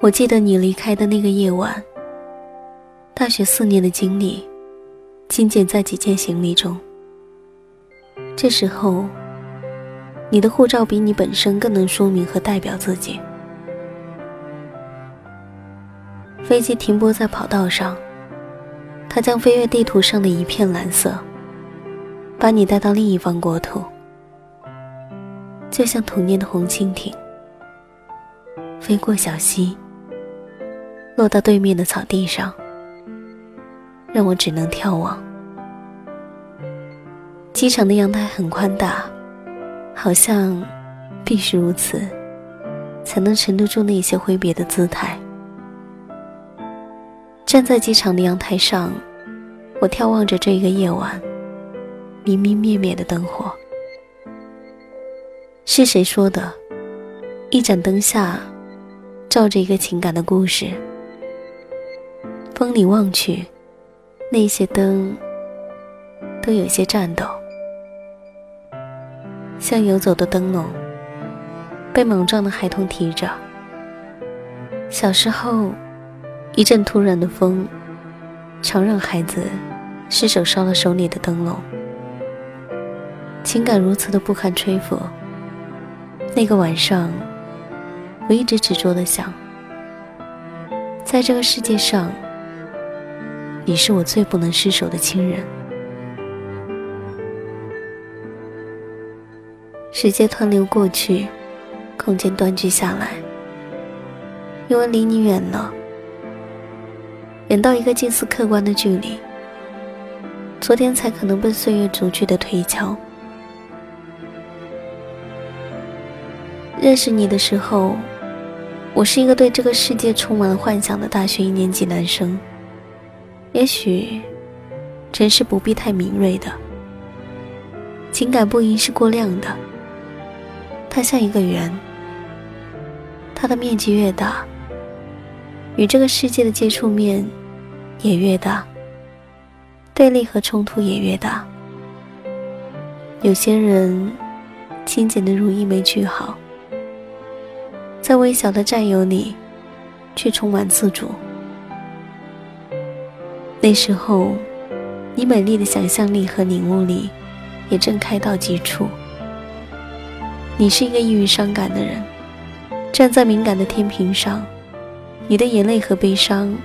我记得你离开的那个夜晚，大学四年的经历，精简在几件行李中。这时候，你的护照比你本身更能说明和代表自己。飞机停泊在跑道上，它将飞越地图上的一片蓝色，把你带到另一方国土，就像童年的红蜻蜓，飞过小溪，落到对面的草地上，让我只能眺望。机场的阳台很宽大，好像必须如此，才能沉得住那些挥别的姿态。站在机场的阳台上，我眺望着这个夜晚，明明灭灭的灯火。是谁说的？一盏灯下，照着一个情感的故事。风里望去，那些灯都有些颤抖，像游走的灯笼，被莽撞的孩童提着。小时候。一阵突然的风，常让孩子失手烧了手里的灯笼。情感如此的不堪吹拂。那个晚上，我一直执着的想，在这个世界上，你是我最不能失手的亲人。时间湍流过去，空间断句下来，因为离你远了。远到一个近似客观的距离，昨天才可能被岁月逐去的推敲。认识你的时候，我是一个对这个世界充满了幻想的大学一年级男生。也许，真是不必太敏锐的，情感不应是过量的。它像一个圆，它的面积越大。与这个世界的接触面也越大，对立和冲突也越大。有些人清简的如一枚句号，在微小的占有里，却充满自主。那时候，你美丽的想象力和领悟力也正开到极处。你是一个易于伤感的人，站在敏感的天平上。你的眼泪和悲伤，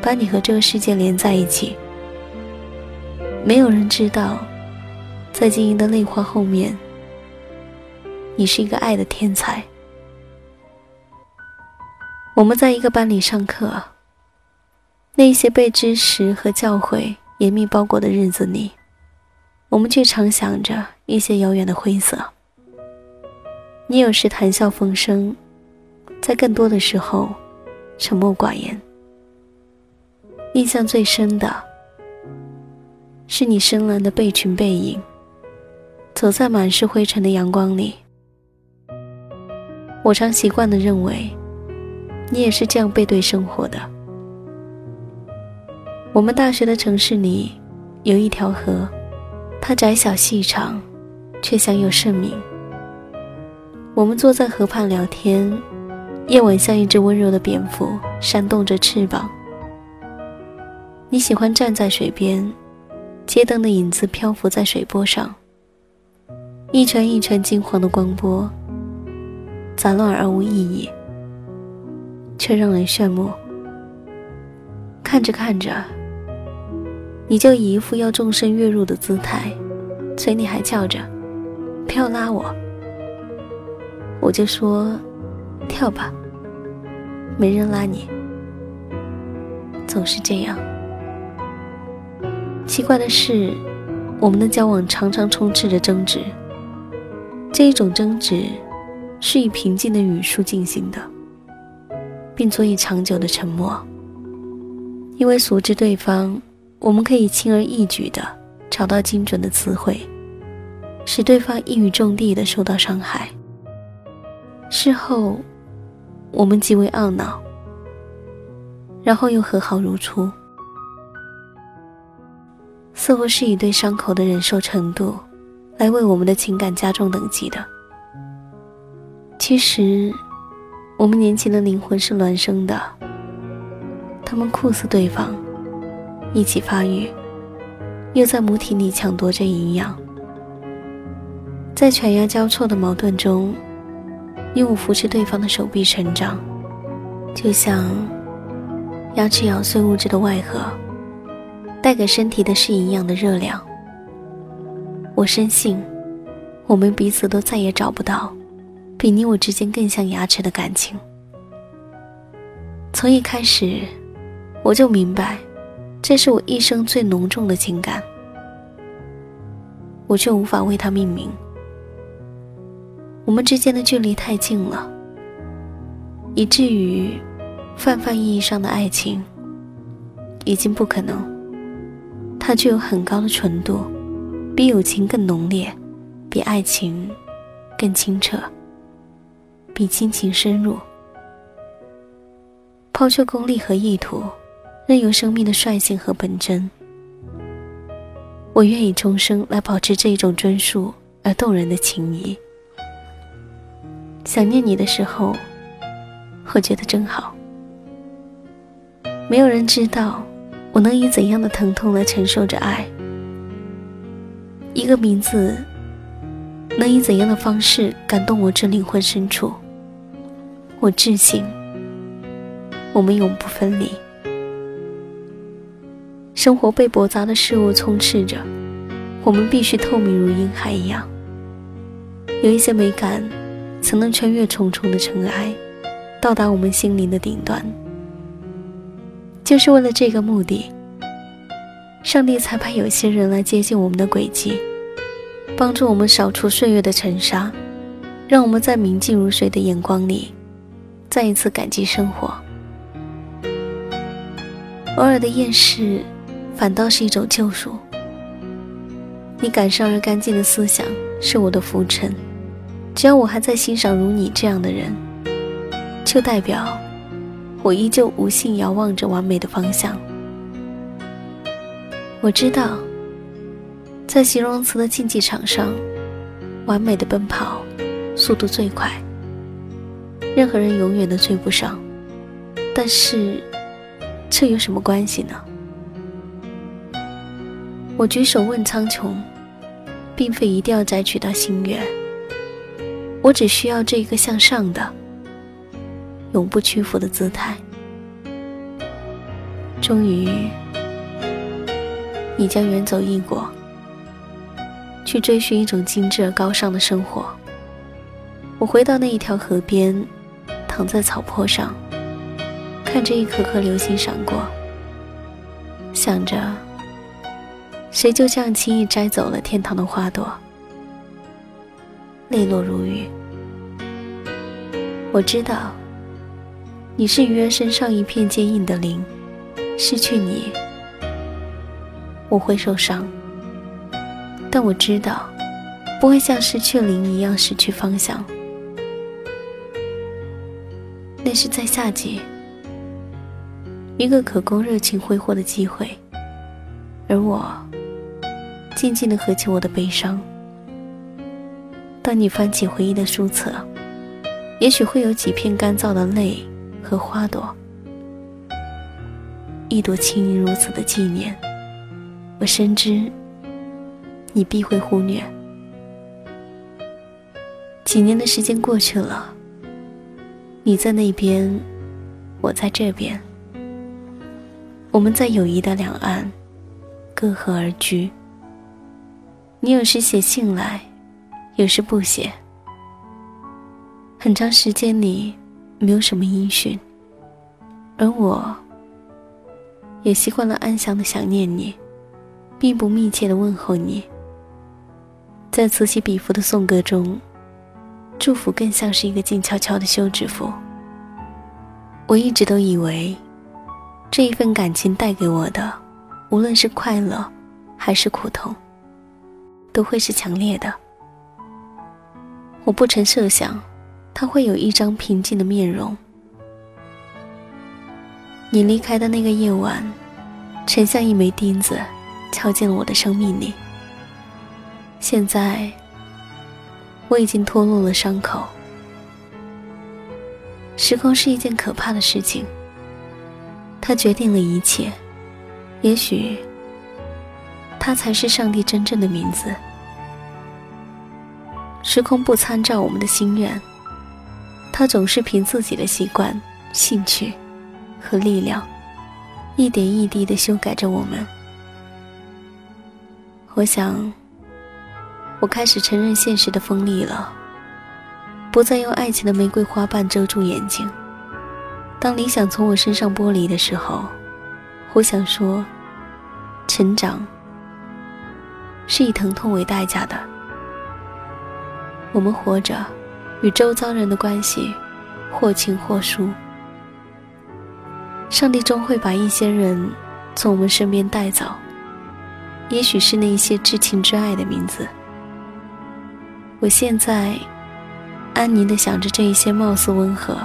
把你和这个世界连在一起。没有人知道，在晶莹的泪花后面，你是一个爱的天才。我们在一个班里上课，那些被知识和教诲严密包裹的日子里，我们却常想着一些遥远的灰色。你有时谈笑风生，在更多的时候。沉默寡言。印象最深的是你深蓝的背裙背影，走在满是灰尘的阳光里。我常习惯的认为，你也是这样背对生活的。我们大学的城市里有一条河，它窄小细长，却享有盛名。我们坐在河畔聊天。夜晚像一只温柔的蝙蝠，扇动着翅膀。你喜欢站在水边，街灯的影子漂浮在水波上，一圈一圈金黄的光波，杂乱而无意义，却让人炫目。看着看着，你就以一副要纵身跃入的姿态，嘴里还叫着“不要拉我”，我就说。跳吧，没人拉你，总是这样。奇怪的是，我们的交往常常充斥着争执。这一种争执是以平静的语速进行的，并足以长久的沉默。因为熟知对方，我们可以轻而易举的找到精准的词汇，使对方一语中的的受到伤害。事后。我们极为懊恼，然后又和好如初，似乎是以对伤口的忍受程度来为我们的情感加重等级的。其实，我们年轻的灵魂是孪生的，他们酷似对方，一起发育，又在母体里抢夺着营养，在犬牙交错的矛盾中，你我扶持对方的手臂成长，就像牙齿咬碎物质的外壳，带给身体的是营养的热量。我深信，我们彼此都再也找不到。比你我之间更像牙齿的感情。从一开始，我就明白，这是我一生最浓重的情感，我却无法为它命名。我们之间的距离太近了，以至于泛泛意义上的爱情已经不可能。它具有很高的纯度，比友情更浓烈，比爱情更清澈。比亲情深入，抛却功利和意图，任由生命的率性和本真。我愿以终生来保持这一种专属而动人的情谊。想念你的时候，我觉得真好。没有人知道我能以怎样的疼痛来承受着爱。一个名字。能以怎样的方式感动我这灵魂深处？我至信，我们永不分离。生活被驳杂的事物充斥着，我们必须透明如婴孩一样。有一些美感，曾能穿越重重的尘埃，到达我们心灵的顶端。就是为了这个目的，上帝才派有些人来接近我们的轨迹。帮助我们扫除岁月的尘沙，让我们在明镜如水的眼光里，再一次感激生活。偶尔的厌世，反倒是一种救赎。你感伤而干净的思想是我的浮尘，只要我还在欣赏如你这样的人，就代表我依旧无心遥望着完美的方向。我知道。在形容词的竞技场上，完美的奔跑，速度最快，任何人永远都追不上。但是，这有什么关系呢？我举手问苍穹，并非一定要摘取到心愿，我只需要这一个向上的、永不屈服的姿态。终于，你将远走异国。去追寻一种精致而高尚的生活。我回到那一条河边，躺在草坡上，看着一颗颗流星闪过，想着，谁就这样轻易摘走了天堂的花朵，泪落如雨。我知道，你是鱼儿身上一片坚硬的鳞，失去你，我会受伤。但我知道，不会像失去灵一样失去方向。那是在夏季，一个可供热情挥霍的机会，而我静静的合起我的悲伤。当你翻起回忆的书册，也许会有几片干燥的泪和花朵，一朵轻盈如此的纪念。我深知。你必会忽略。几年的时间过去了，你在那边，我在这边，我们在友谊的两岸，隔河而居。你有时写信来，有时不写。很长时间里，没有什么音讯，而我，也习惯了安详的想念你，并不密切的问候你。在此起彼伏的颂歌中，祝福更像是一个静悄悄的休止符。我一直都以为，这一份感情带给我的，无论是快乐还是苦痛，都会是强烈的。我不曾设想，他会有一张平静的面容。你离开的那个夜晚，沉像一枚钉子，敲进了我的生命里。现在，我已经脱落了伤口，时空是一件可怕的事情，它决定了一切。也许，它才是上帝真正的名字。时空不参照我们的心愿，它总是凭自己的习惯、兴趣和力量，一点一滴的修改着我们。我想，我开始承认现实的锋利了。不再用爱情的玫瑰花瓣遮住眼睛。当理想从我身上剥离的时候，我想说：成长是以疼痛为代价的。我们活着，与周遭人的关系或轻或疏。上帝终会把一些人从我们身边带走，也许是那些至亲至爱的名字。我现在。安宁的想着这一些貌似温和，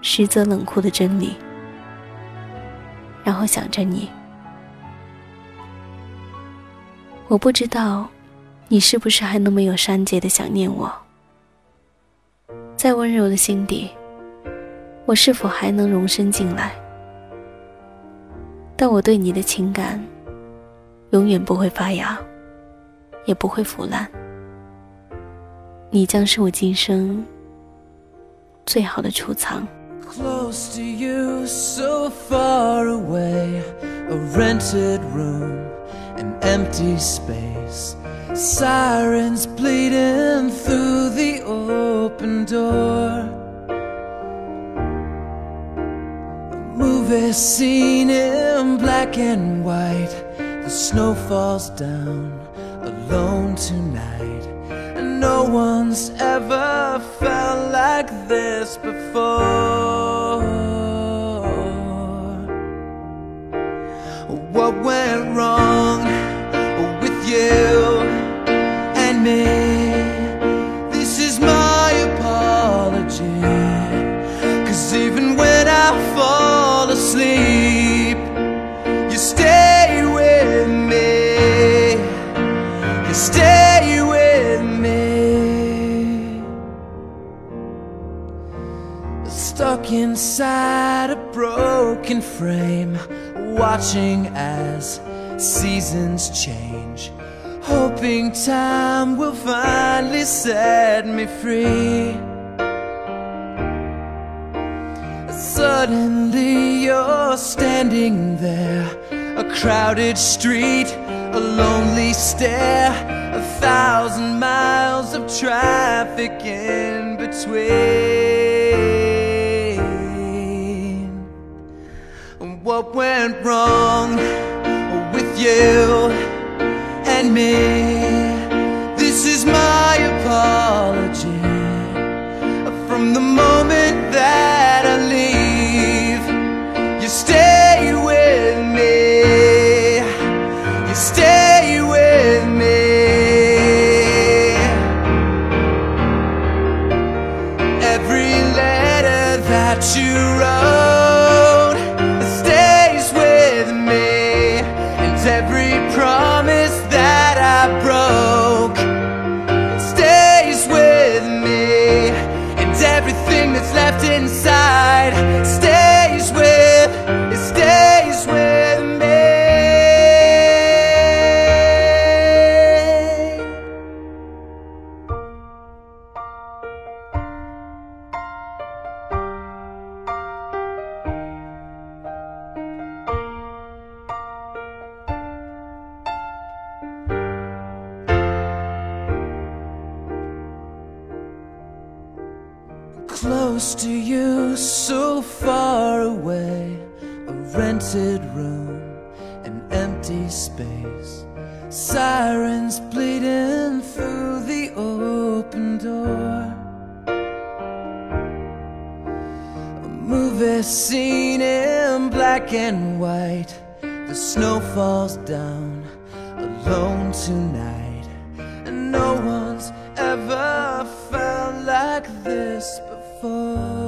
实则冷酷的真理，然后想着你。我不知道，你是不是还能没有删节的想念我？在温柔的心底，我是否还能容身进来？但我对你的情感，永远不会发芽，也不会腐烂。你将是我今生最好的储藏。Close to you, so far away, a rented room, an empty space, sirens bleeding through the open door. A movie scene in black and white, the snow falls down alone tonight And no one's ever felt like this before. What went wrong inside a broken frame Watching as seasons change Hoping time will finally set me free. Suddenly you're standing there A crowded street, a lonely stare A thousand miles of traffic in between what went wrong with you and me. Close to you, so far away. A rented room, an empty space. Sirens bleeding through the open door. A movie scene in black and white. The snow falls down alone tonight. And no one's ever felt like this for